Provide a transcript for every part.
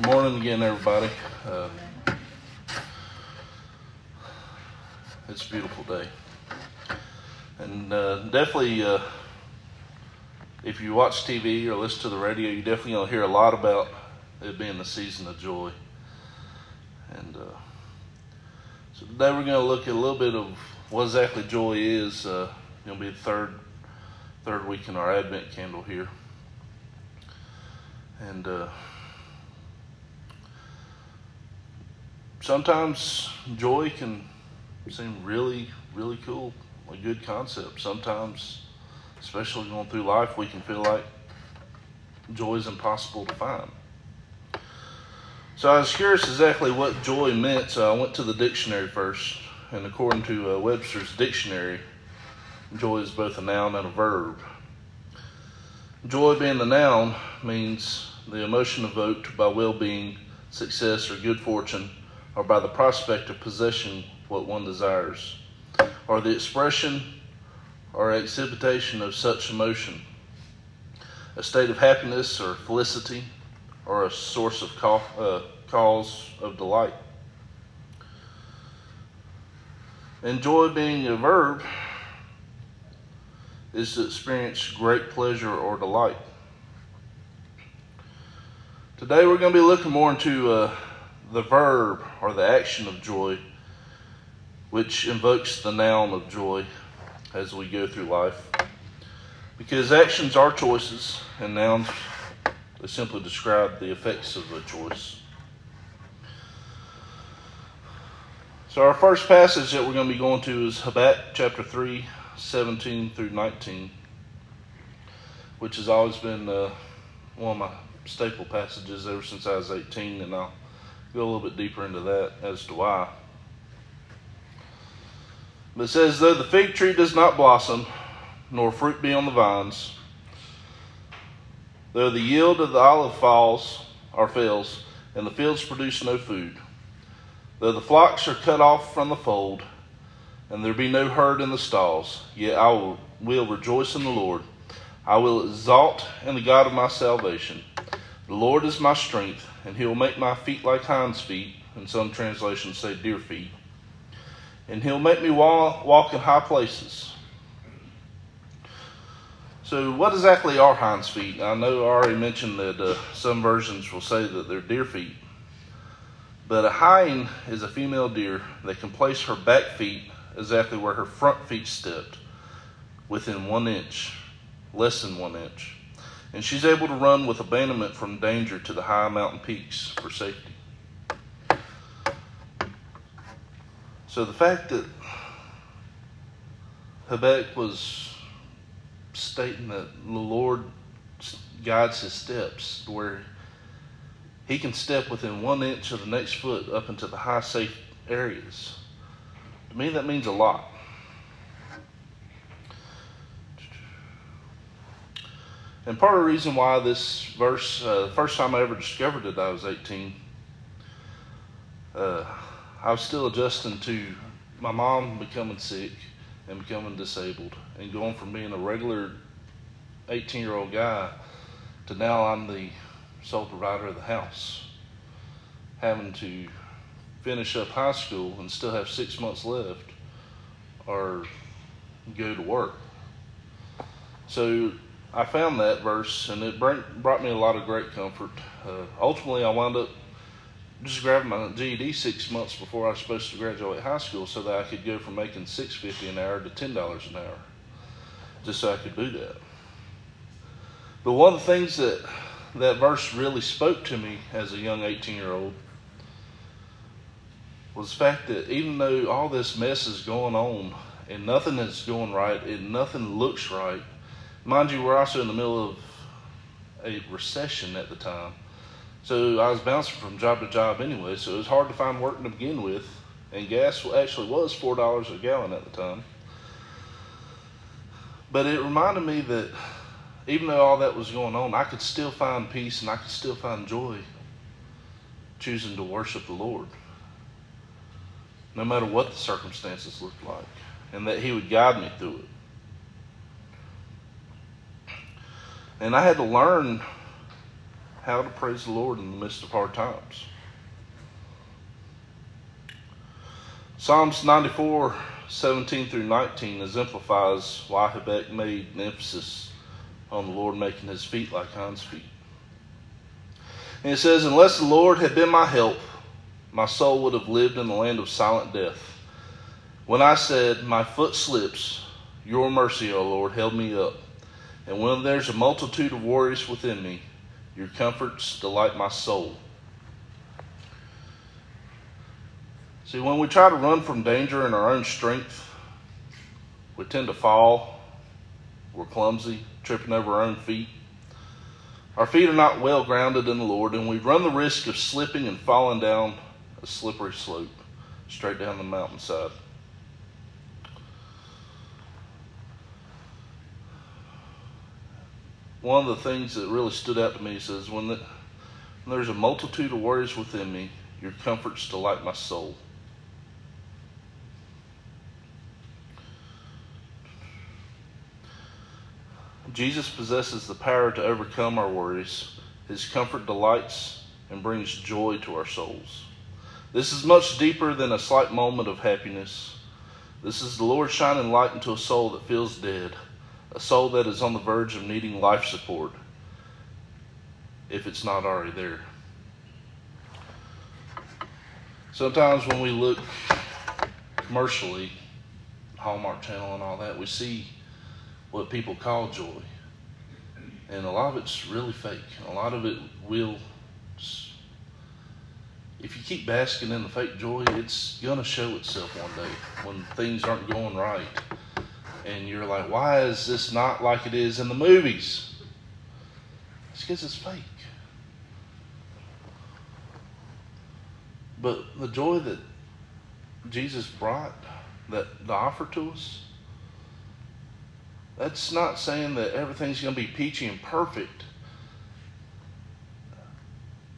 Good morning again, everybody. Uh, it's a beautiful day. And uh, definitely, uh, if you watch TV or listen to the radio, you definitely going to hear a lot about it being the season of joy. And uh, so today we're going to look at a little bit of what exactly joy is. Uh, going to be the third third week in our Advent candle here. And uh, sometimes joy can seem really, really cool, a good concept. Sometimes, especially going through life, we can feel like joy is impossible to find. So I was curious exactly what joy meant, so I went to the dictionary first. And according to uh, Webster's dictionary, joy is both a noun and a verb. Joy being the noun means the emotion evoked by well being, success, or good fortune, or by the prospect of possessing what one desires, or the expression or exhibition of such emotion, a state of happiness or felicity, or a source of uh, cause of delight. Enjoy being a verb is to experience great pleasure or delight. Today we're going to be looking more into uh, the verb or the action of joy, which invokes the noun of joy as we go through life. Because actions are choices, and nouns they simply describe the effects of a choice. So, our first passage that we're going to be going to is Habakkuk chapter 3, 17 through 19, which has always been uh, one of my staple passages ever since I was 18, and I'll go a little bit deeper into that as to why. But it says, Though the fig tree does not blossom, nor fruit be on the vines, though the yield of the olive falls or fails, and the fields produce no food, though the flocks are cut off from the fold, and there be no herd in the stalls, yet I will, will rejoice in the Lord. I will exalt in the God of my salvation. The Lord is my strength, and he will make my feet like hinds' feet, and some translations say deer feet. And he'll make me walk, in high places. So, what exactly are hinds' feet? I know I already mentioned that uh, some versions will say that they're deer feet. But a hind is a female deer that can place her back feet exactly where her front feet stepped, within one inch, less than one inch. And she's able to run with abandonment from danger to the high mountain peaks for safety. So the fact that Habakkuk was stating that the Lord guides his steps where he can step within one inch of the next foot up into the high safe areas to me, that means a lot. And part of the reason why this verse, uh, the first time I ever discovered it, I was 18. Uh, I was still adjusting to my mom becoming sick and becoming disabled and going from being a regular 18 year old guy to now I'm the sole provider of the house, having to finish up high school and still have six months left or go to work. So I found that verse and it brought me a lot of great comfort. Uh, ultimately, I wound up just grabbing my GED six months before I was supposed to graduate high school so that I could go from making six fifty an hour to ten dollars an hour, just so I could do that. But one of the things that that verse really spoke to me as a young eighteen year old was the fact that even though all this mess is going on and nothing is going right and nothing looks right, mind you, we're also in the middle of a recession at the time. So I was bouncing from job to job anyway, so it was hard to find work to begin with. And gas actually was $4 a gallon at the time. But it reminded me that even though all that was going on, I could still find peace and I could still find joy choosing to worship the Lord no matter what the circumstances looked like, and that He would guide me through it. And I had to learn how to praise the Lord in the midst of hard times. Psalms 94, 17 through 19 exemplifies why Habakkuk made an emphasis on the Lord making his feet like hinds' feet. And it says, Unless the Lord had been my help, my soul would have lived in the land of silent death. When I said, My foot slips, your mercy, O Lord, held me up. And when there's a multitude of warriors within me, your comforts delight my soul. See, when we try to run from danger in our own strength, we tend to fall. We're clumsy, tripping over our own feet. Our feet are not well grounded in the Lord, and we run the risk of slipping and falling down a slippery slope straight down the mountainside. One of the things that really stood out to me says, when, the, when there's a multitude of worries within me, your comforts delight my soul. Jesus possesses the power to overcome our worries. His comfort delights and brings joy to our souls. This is much deeper than a slight moment of happiness. This is the Lord shining light into a soul that feels dead, a soul that is on the verge of needing life support, if it's not already there. Sometimes when we look commercially, Hallmark Channel and all that, we see what people call joy. And a lot of it's really fake. A lot of it will, if you keep basking in the fake joy, it's going to show itself one day when things aren't going right. And you're like, why is this not like it is in the movies? It's because it's fake. But the joy that Jesus brought, that the offer to us, that's not saying that everything's going to be peachy and perfect.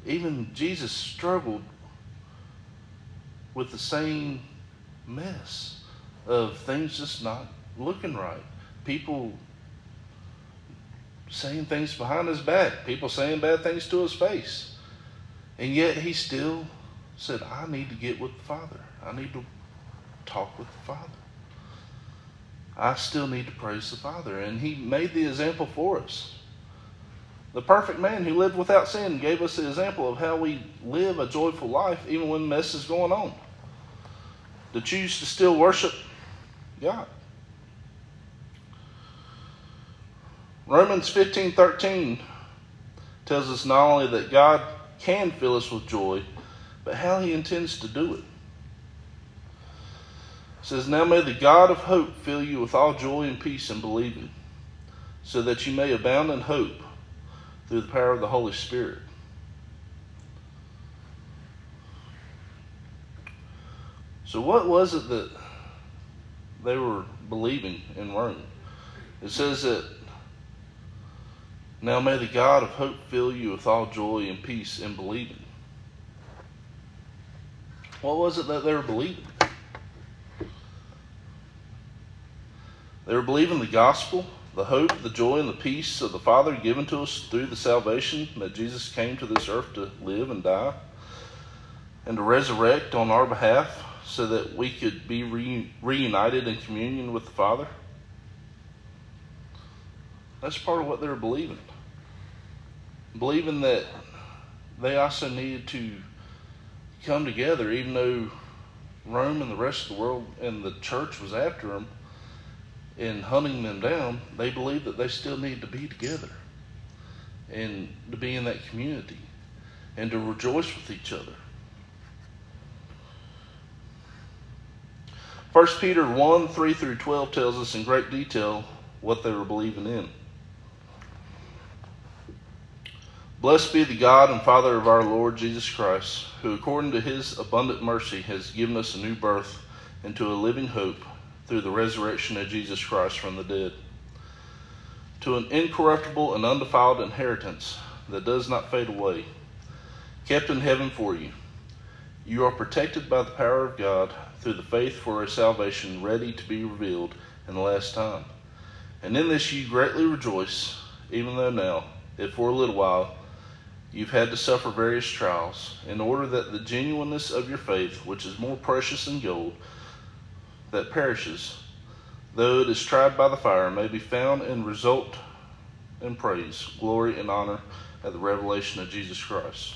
Even Jesus struggled with the same mess of things just not looking right. People saying things behind his back, people saying bad things to his face. And yet he still said, I need to get with the Father. I need to talk with the Father. I still need to praise the Father. And He made the example for us. The perfect man who lived without sin gave us the example of how we live a joyful life even when mess is going on. To choose to still worship God. Romans 15 13 tells us not only that God can fill us with joy, but how He intends to do it says, Now may the God of hope fill you with all joy and peace in believing, so that you may abound in hope through the power of the Holy Spirit. So, what was it that they were believing in Rome? It says that now may the God of hope fill you with all joy and peace in believing. What was it that they were believing? They were believing the gospel, the hope, the joy, and the peace of the Father given to us through the salvation that Jesus came to this earth to live and die and to resurrect on our behalf so that we could be re- reunited in communion with the Father. That's part of what they were believing. Believing that they also needed to come together, even though Rome and the rest of the world and the church was after them in hunting them down, they believe that they still need to be together and to be in that community and to rejoice with each other. 1 Peter 1 3 through 12 tells us in great detail what they were believing in. Blessed be the God and Father of our Lord Jesus Christ, who according to his abundant mercy has given us a new birth into a living hope through the resurrection of Jesus Christ from the dead, to an incorruptible and undefiled inheritance that does not fade away, kept in heaven for you. You are protected by the power of God through the faith for a salvation ready to be revealed in the last time. And in this you greatly rejoice, even though now, if for a little while, you've had to suffer various trials, in order that the genuineness of your faith, which is more precious than gold that perishes, though it is tried by the fire, may be found and result in praise, glory, and honor at the revelation of Jesus Christ,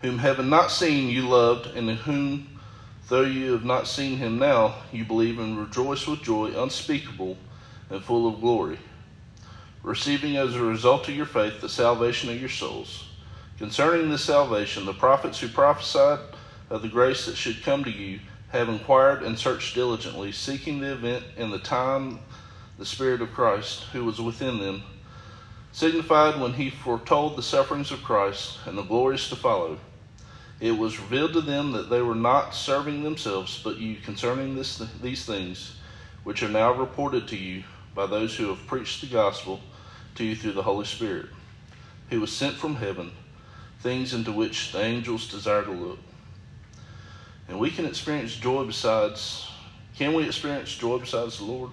whom having not seen you loved, and in whom, though you have not seen him now, you believe and rejoice with joy unspeakable and full of glory, receiving as a result of your faith the salvation of your souls. Concerning this salvation, the prophets who prophesied of the grace that should come to you have inquired and searched diligently, seeking the event in the time the Spirit of Christ, who was within them, signified when he foretold the sufferings of Christ and the glories to follow. It was revealed to them that they were not serving themselves, but you concerning this, these things, which are now reported to you by those who have preached the gospel to you through the Holy Spirit, who was sent from heaven, things into which the angels desire to look. And we can experience joy besides, can we experience joy besides the Lord?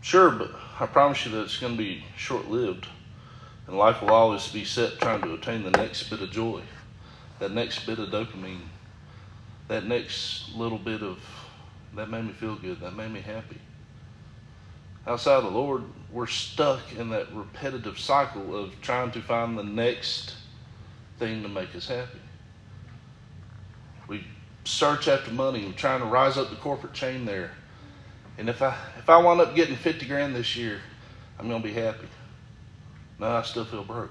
Sure, but I promise you that it's going to be short lived. And life will always be set trying to attain the next bit of joy, that next bit of dopamine, that next little bit of, that made me feel good, that made me happy. Outside the Lord, we're stuck in that repetitive cycle of trying to find the next thing to make us happy. We search after money, we're trying to rise up the corporate chain there and if I if I wind up getting fifty grand this year, I'm gonna be happy. No, I still feel broke.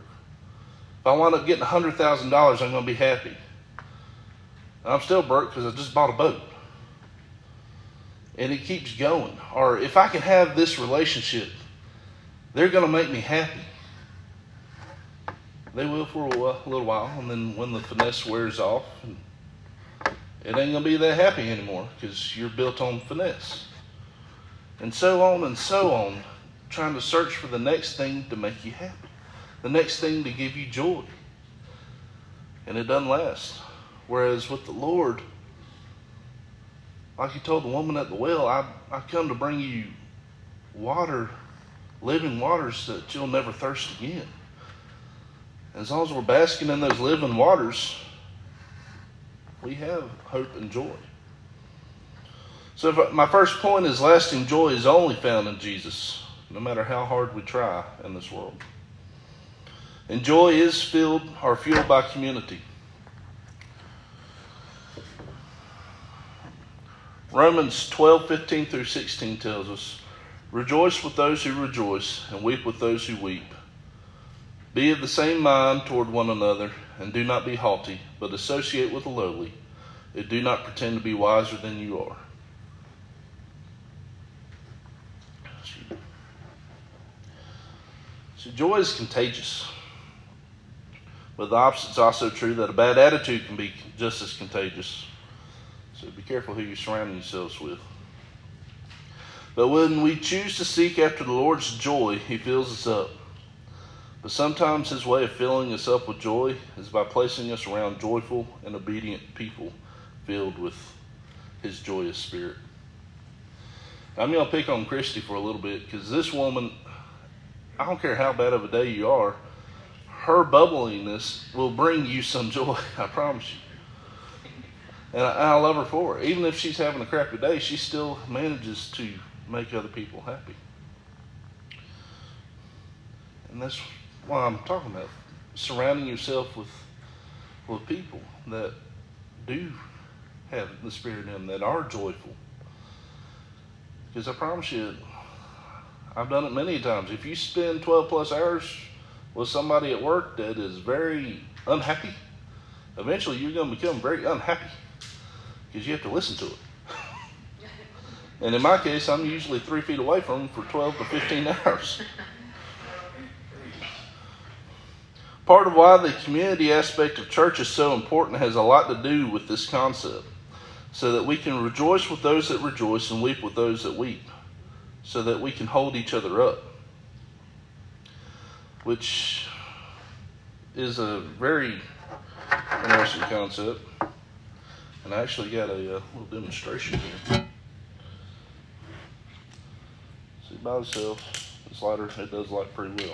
If I wind up getting hundred thousand dollars, I'm gonna be happy. I'm still broke because I just bought a boat. And it keeps going. Or if I can have this relationship, they're going to make me happy. They will for a, while, a little while, and then when the finesse wears off, it ain't going to be that happy anymore because you're built on finesse and so on and so on, trying to search for the next thing to make you happy, the next thing to give you joy. And it doesn't last. Whereas with the Lord, like he told the woman at the well, I, I come to bring you water, living waters that you'll never thirst again. As long as we're basking in those living waters, we have hope and joy. So, my first point is lasting joy is only found in Jesus, no matter how hard we try in this world. And joy is filled or fueled by community. Romans 12, 15 through 16 tells us, Rejoice with those who rejoice, and weep with those who weep. Be of the same mind toward one another, and do not be haughty, but associate with the lowly, and do not pretend to be wiser than you are. So joy is contagious. But the opposite is also true that a bad attitude can be just as contagious. So be careful who you surround yourselves with. But when we choose to seek after the Lord's joy, He fills us up. But sometimes His way of filling us up with joy is by placing us around joyful and obedient people filled with His joyous spirit. I'm going to pick on Christy for a little bit because this woman I don't care how bad of a day you are, her bubbliness will bring you some joy. I promise you. And I, I love her for it. Even if she's having a crappy day, she still manages to make other people happy. And that's why I'm talking about surrounding yourself with with people that do have the Spirit in them, that are joyful. Because I promise you, I've done it many times. If you spend 12 plus hours with somebody at work that is very unhappy, eventually you're going to become very unhappy because you have to listen to it. and in my case, I'm usually three feet away from them for 12 to 15 hours. Part of why the community aspect of church is so important has a lot to do with this concept, so that we can rejoice with those that rejoice and weep with those that weep so that we can hold each other up, which is a very interesting concept. And I actually got a uh, little demonstration here. See, by itself, this lighter, it does light pretty well.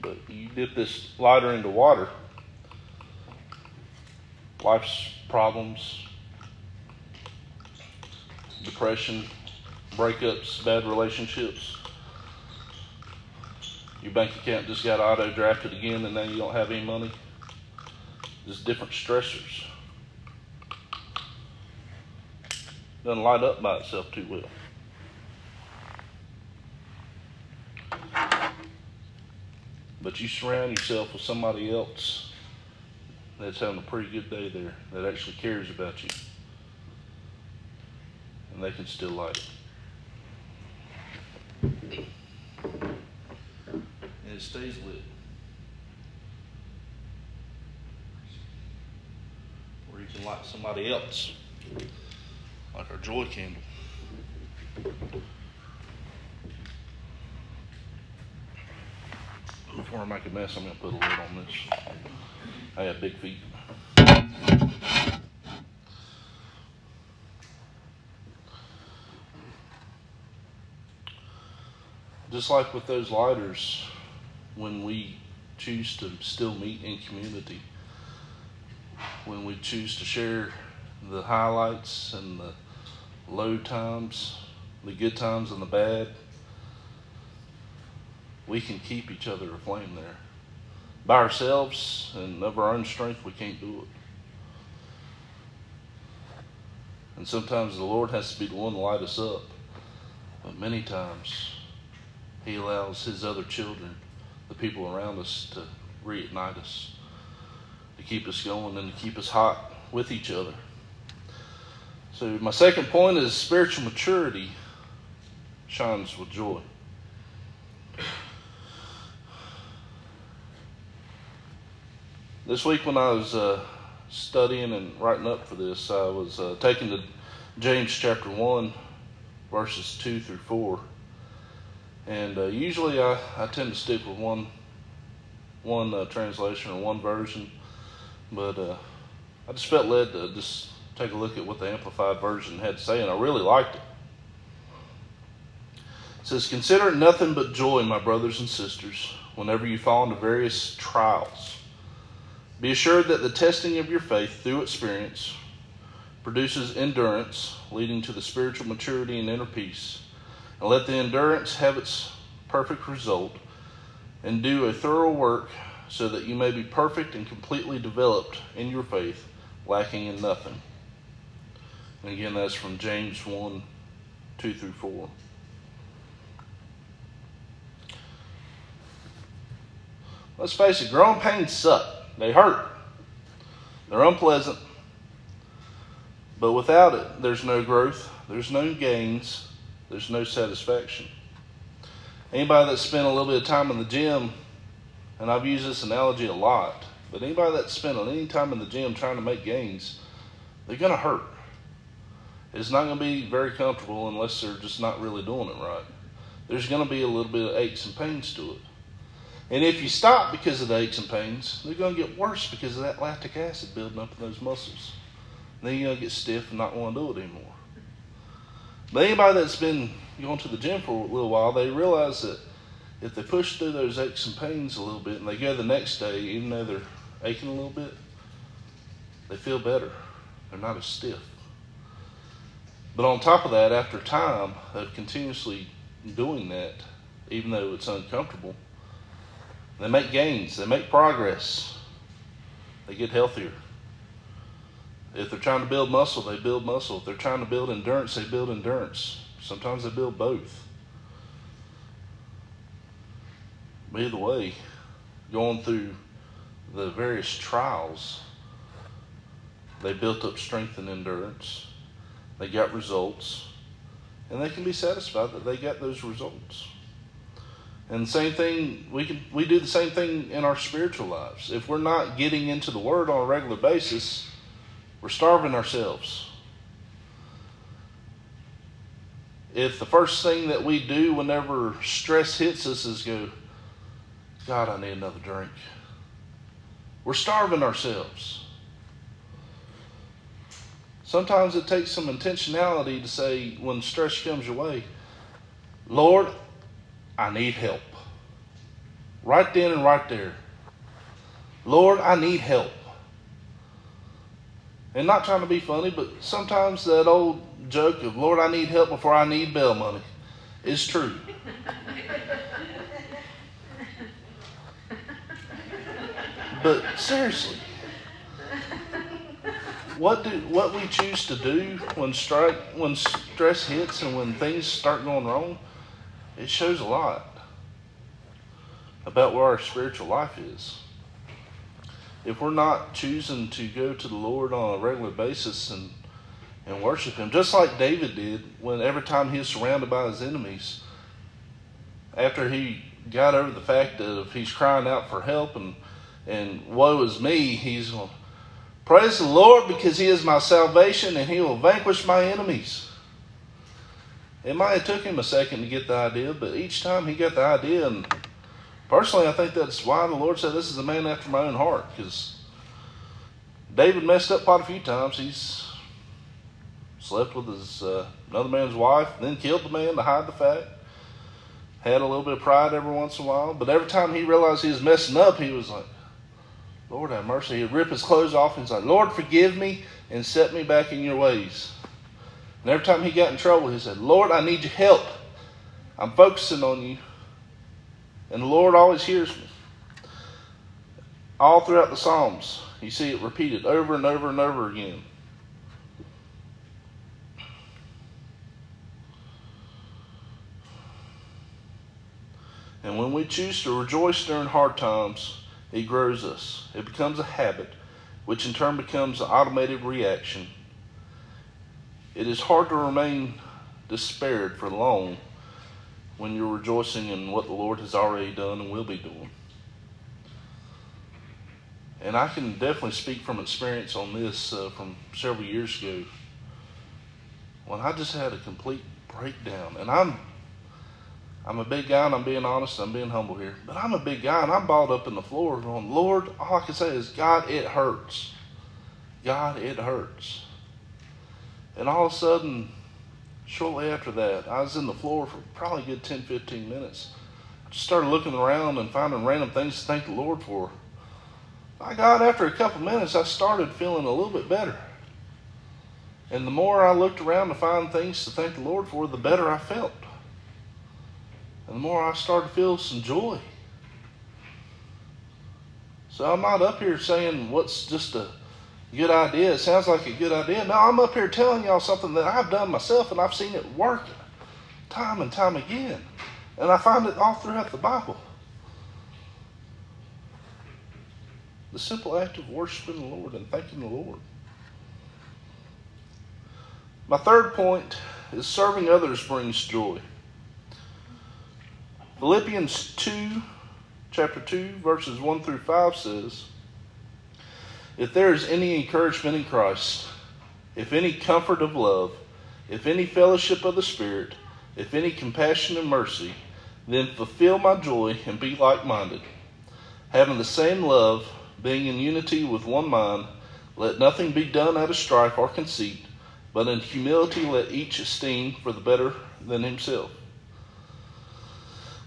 But you dip this lighter into water, life's problems, depression, breakups, bad relationships, your bank account just got auto drafted again and now you don't have any money. Just different stressors. Doesn't light up by itself too well. But you surround yourself with somebody else that's having a pretty good day there, that actually cares about you. And they can still light it. And it stays lit. Or you can light somebody else, like our joy candle. Before I make a mess, I'm going to put a lid on this. I have big feet. Just like with those lighters, when we choose to still meet in community, when we choose to share the highlights and the low times, the good times and the bad, we can keep each other aflame there. By ourselves and of our own strength, we can't do it. And sometimes the Lord has to be the one to light us up. But many times, He allows His other children, the people around us, to reignite us, to keep us going, and to keep us hot with each other. So, my second point is spiritual maturity shines with joy. This week, when I was uh, studying and writing up for this, I was uh, taking to James chapter 1, verses 2 through 4. And uh, usually I, I tend to stick with one, one uh, translation or one version, but uh, I just felt led to just take a look at what the Amplified Version had to say, and I really liked it. It says, Consider it nothing but joy, my brothers and sisters, whenever you fall into various trials be assured that the testing of your faith through experience produces endurance, leading to the spiritual maturity and inner peace. And let the endurance have its perfect result, and do a thorough work so that you may be perfect and completely developed in your faith, lacking in nothing. And again, that's from James 1 2 through 4. Let's face it, growing pains suck. They hurt. They're unpleasant. But without it, there's no growth, there's no gains, there's no satisfaction. Anybody that's spent a little bit of time in the gym, and I've used this analogy a lot, but anybody that's spent any time in the gym trying to make gains, they're going to hurt. It's not going to be very comfortable unless they're just not really doing it right. There's going to be a little bit of aches and pains to it. And if you stop because of the aches and pains, they're going to get worse because of that lactic acid building up in those muscles. And then you're going to get stiff and not want to do it anymore. But anybody that's been going to the gym for a little while, they realize that if they push through those aches and pains a little bit and they go the next day, even though they're aching a little bit, they feel better. They're not as stiff. But on top of that, after time of continuously doing that, even though it's uncomfortable, they make gains, they make progress, they get healthier. If they're trying to build muscle, they build muscle. If they're trying to build endurance, they build endurance. Sometimes they build both. But either way, going through the various trials, they built up strength and endurance. They got results. And they can be satisfied that they got those results. And same thing, we can we do the same thing in our spiritual lives. If we're not getting into the Word on a regular basis, we're starving ourselves. If the first thing that we do whenever stress hits us is go, God, I need another drink, we're starving ourselves. Sometimes it takes some intentionality to say, when stress comes your way, Lord, I need help. Right then and right there, Lord, I need help. And not trying to be funny, but sometimes that old joke of, Lord, I need help before I need bail money is true. but seriously, what do what we choose to do when strike when stress hits and when things start going wrong, it shows a lot about where our spiritual life is. If we're not choosing to go to the Lord on a regular basis and and worship him, just like David did when every time he was surrounded by his enemies, after he got over the fact that he's crying out for help and and woe is me, he's going Praise the Lord because He is my salvation and He will vanquish my enemies. It might have took him a second to get the idea, but each time he got the idea, and personally, I think that's why the Lord said, "This is a man after my own heart." Because David messed up quite a few times. He's slept with his uh, another man's wife, then killed the man to hide the fact. Had a little bit of pride every once in a while, but every time he realized he was messing up, he was like, Lord have mercy. He'd rip his clothes off and say, Lord, forgive me and set me back in your ways. And every time he got in trouble, he said, Lord, I need your help. I'm focusing on you. And the Lord always hears me. All throughout the Psalms, you see it repeated over and over and over again. And when we choose to rejoice during hard times, it grows us. It becomes a habit, which in turn becomes an automated reaction. It is hard to remain despaired for long when you're rejoicing in what the Lord has already done and will be doing. And I can definitely speak from experience on this uh, from several years ago when I just had a complete breakdown. And I'm I'm a big guy and I'm being honest, I'm being humble here. But I'm a big guy and I'm balled up in the floor going, Lord, all I can say is, God, it hurts. God, it hurts. And all of a sudden, shortly after that, I was in the floor for probably a good 10, 15 minutes. Just started looking around and finding random things to thank the Lord for. My God, after a couple minutes, I started feeling a little bit better. And the more I looked around to find things to thank the Lord for, the better I felt. And the more I started to feel some joy. So I'm not up here saying what's just a good idea. It sounds like a good idea. Now I'm up here telling y'all something that I've done myself and I've seen it work time and time again. And I find it all throughout the Bible. The simple act of worshiping the Lord and thanking the Lord. My third point is serving others brings joy. Philippians 2, chapter 2, verses 1 through 5 says, If there is any encouragement in Christ, if any comfort of love, if any fellowship of the Spirit, if any compassion and mercy, then fulfill my joy and be like minded, having the same love, being in unity with one mind. Let nothing be done out of strife or conceit, but in humility let each esteem for the better than himself.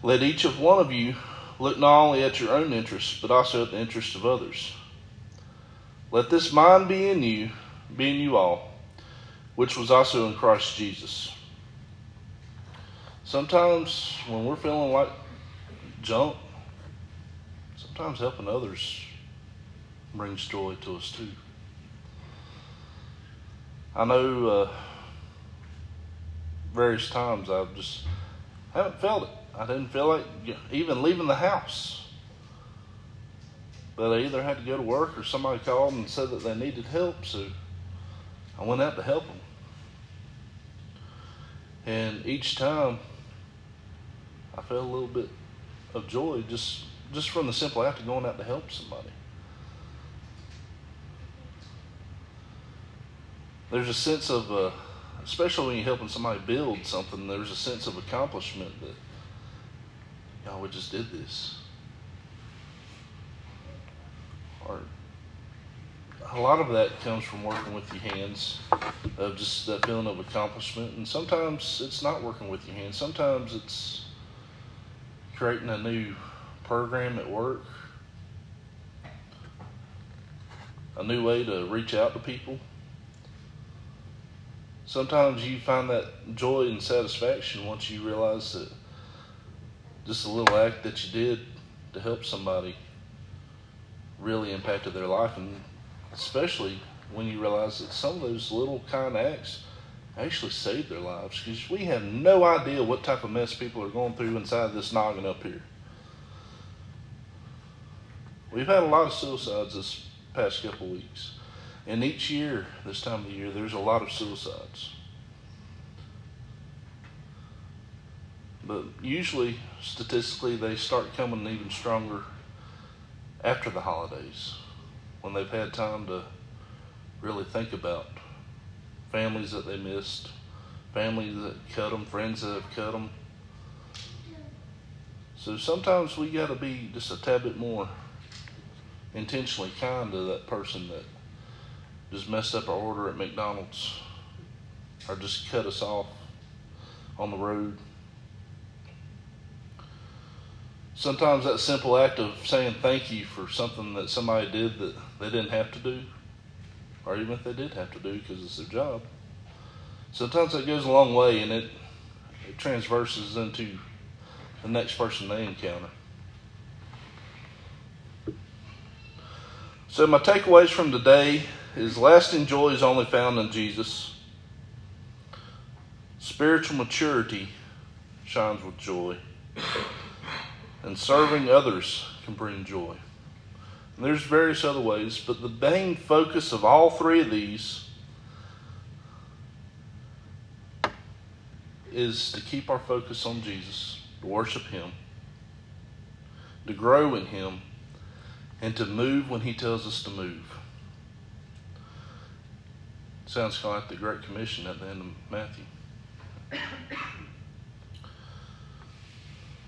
Let each of one of you look not only at your own interests, but also at the interests of others. Let this mind be in you, be in you all, which was also in Christ Jesus. Sometimes when we're feeling like junk, sometimes helping others brings joy to us too. I know uh, various times I've just haven't felt it. I didn't feel like even leaving the house. But I either had to go to work or somebody called and said that they needed help, so I went out to help them. And each time I felt a little bit of joy just just from the simple act of going out to help somebody. There's a sense of, uh, especially when you're helping somebody build something, there's a sense of accomplishment that y'all, we just did this. A lot of that comes from working with your hands, of just that feeling of accomplishment. And sometimes it's not working with your hands. Sometimes it's creating a new program at work, a new way to reach out to people. Sometimes you find that joy and satisfaction once you realize that just a little act that you did to help somebody really impacted their life, and especially when you realize that some of those little kind acts actually saved their lives because we have no idea what type of mess people are going through inside this noggin up here. We've had a lot of suicides this past couple weeks. And each year, this time of the year, there's a lot of suicides. But usually, statistically, they start coming even stronger after the holidays when they've had time to really think about families that they missed, families that cut them, friends that have cut them. So sometimes we got to be just a tad bit more intentionally kind to that person that just messed up our order at McDonald's or just cut us off on the road. Sometimes that simple act of saying thank you for something that somebody did that they didn't have to do, or even if they did have to do because it's their job, sometimes that goes a long way and it, it transverses into the next person they encounter. So, my takeaways from today is lasting joy is only found in Jesus. Spiritual maturity shines with joy. And serving others can bring joy. And there's various other ways, but the main focus of all three of these is to keep our focus on Jesus, to worship Him, to grow in Him and to move when He tells us to move. Sounds kind of like the Great Commission at the end of Matthew.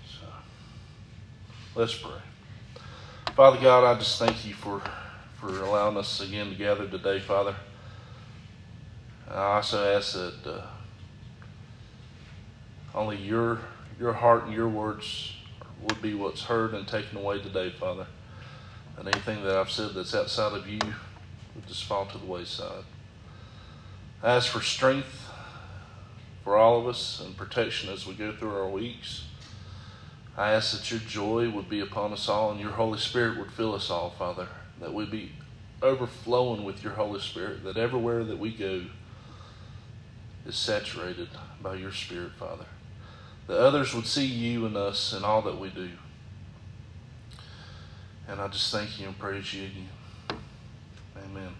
So, let's pray. Father God, I just thank you for, for allowing us again to gather today, Father. I also ask that uh, only your your heart and your words would be what's heard and taken away today, Father and anything that I've said that's outside of you would just fall to the wayside. I ask for strength for all of us and protection as we go through our weeks. I ask that your joy would be upon us all and your Holy Spirit would fill us all, Father, that we be overflowing with your Holy Spirit, that everywhere that we go is saturated by your Spirit, Father. That others would see you and us in all that we do. And I just thank you and praise you again. Amen.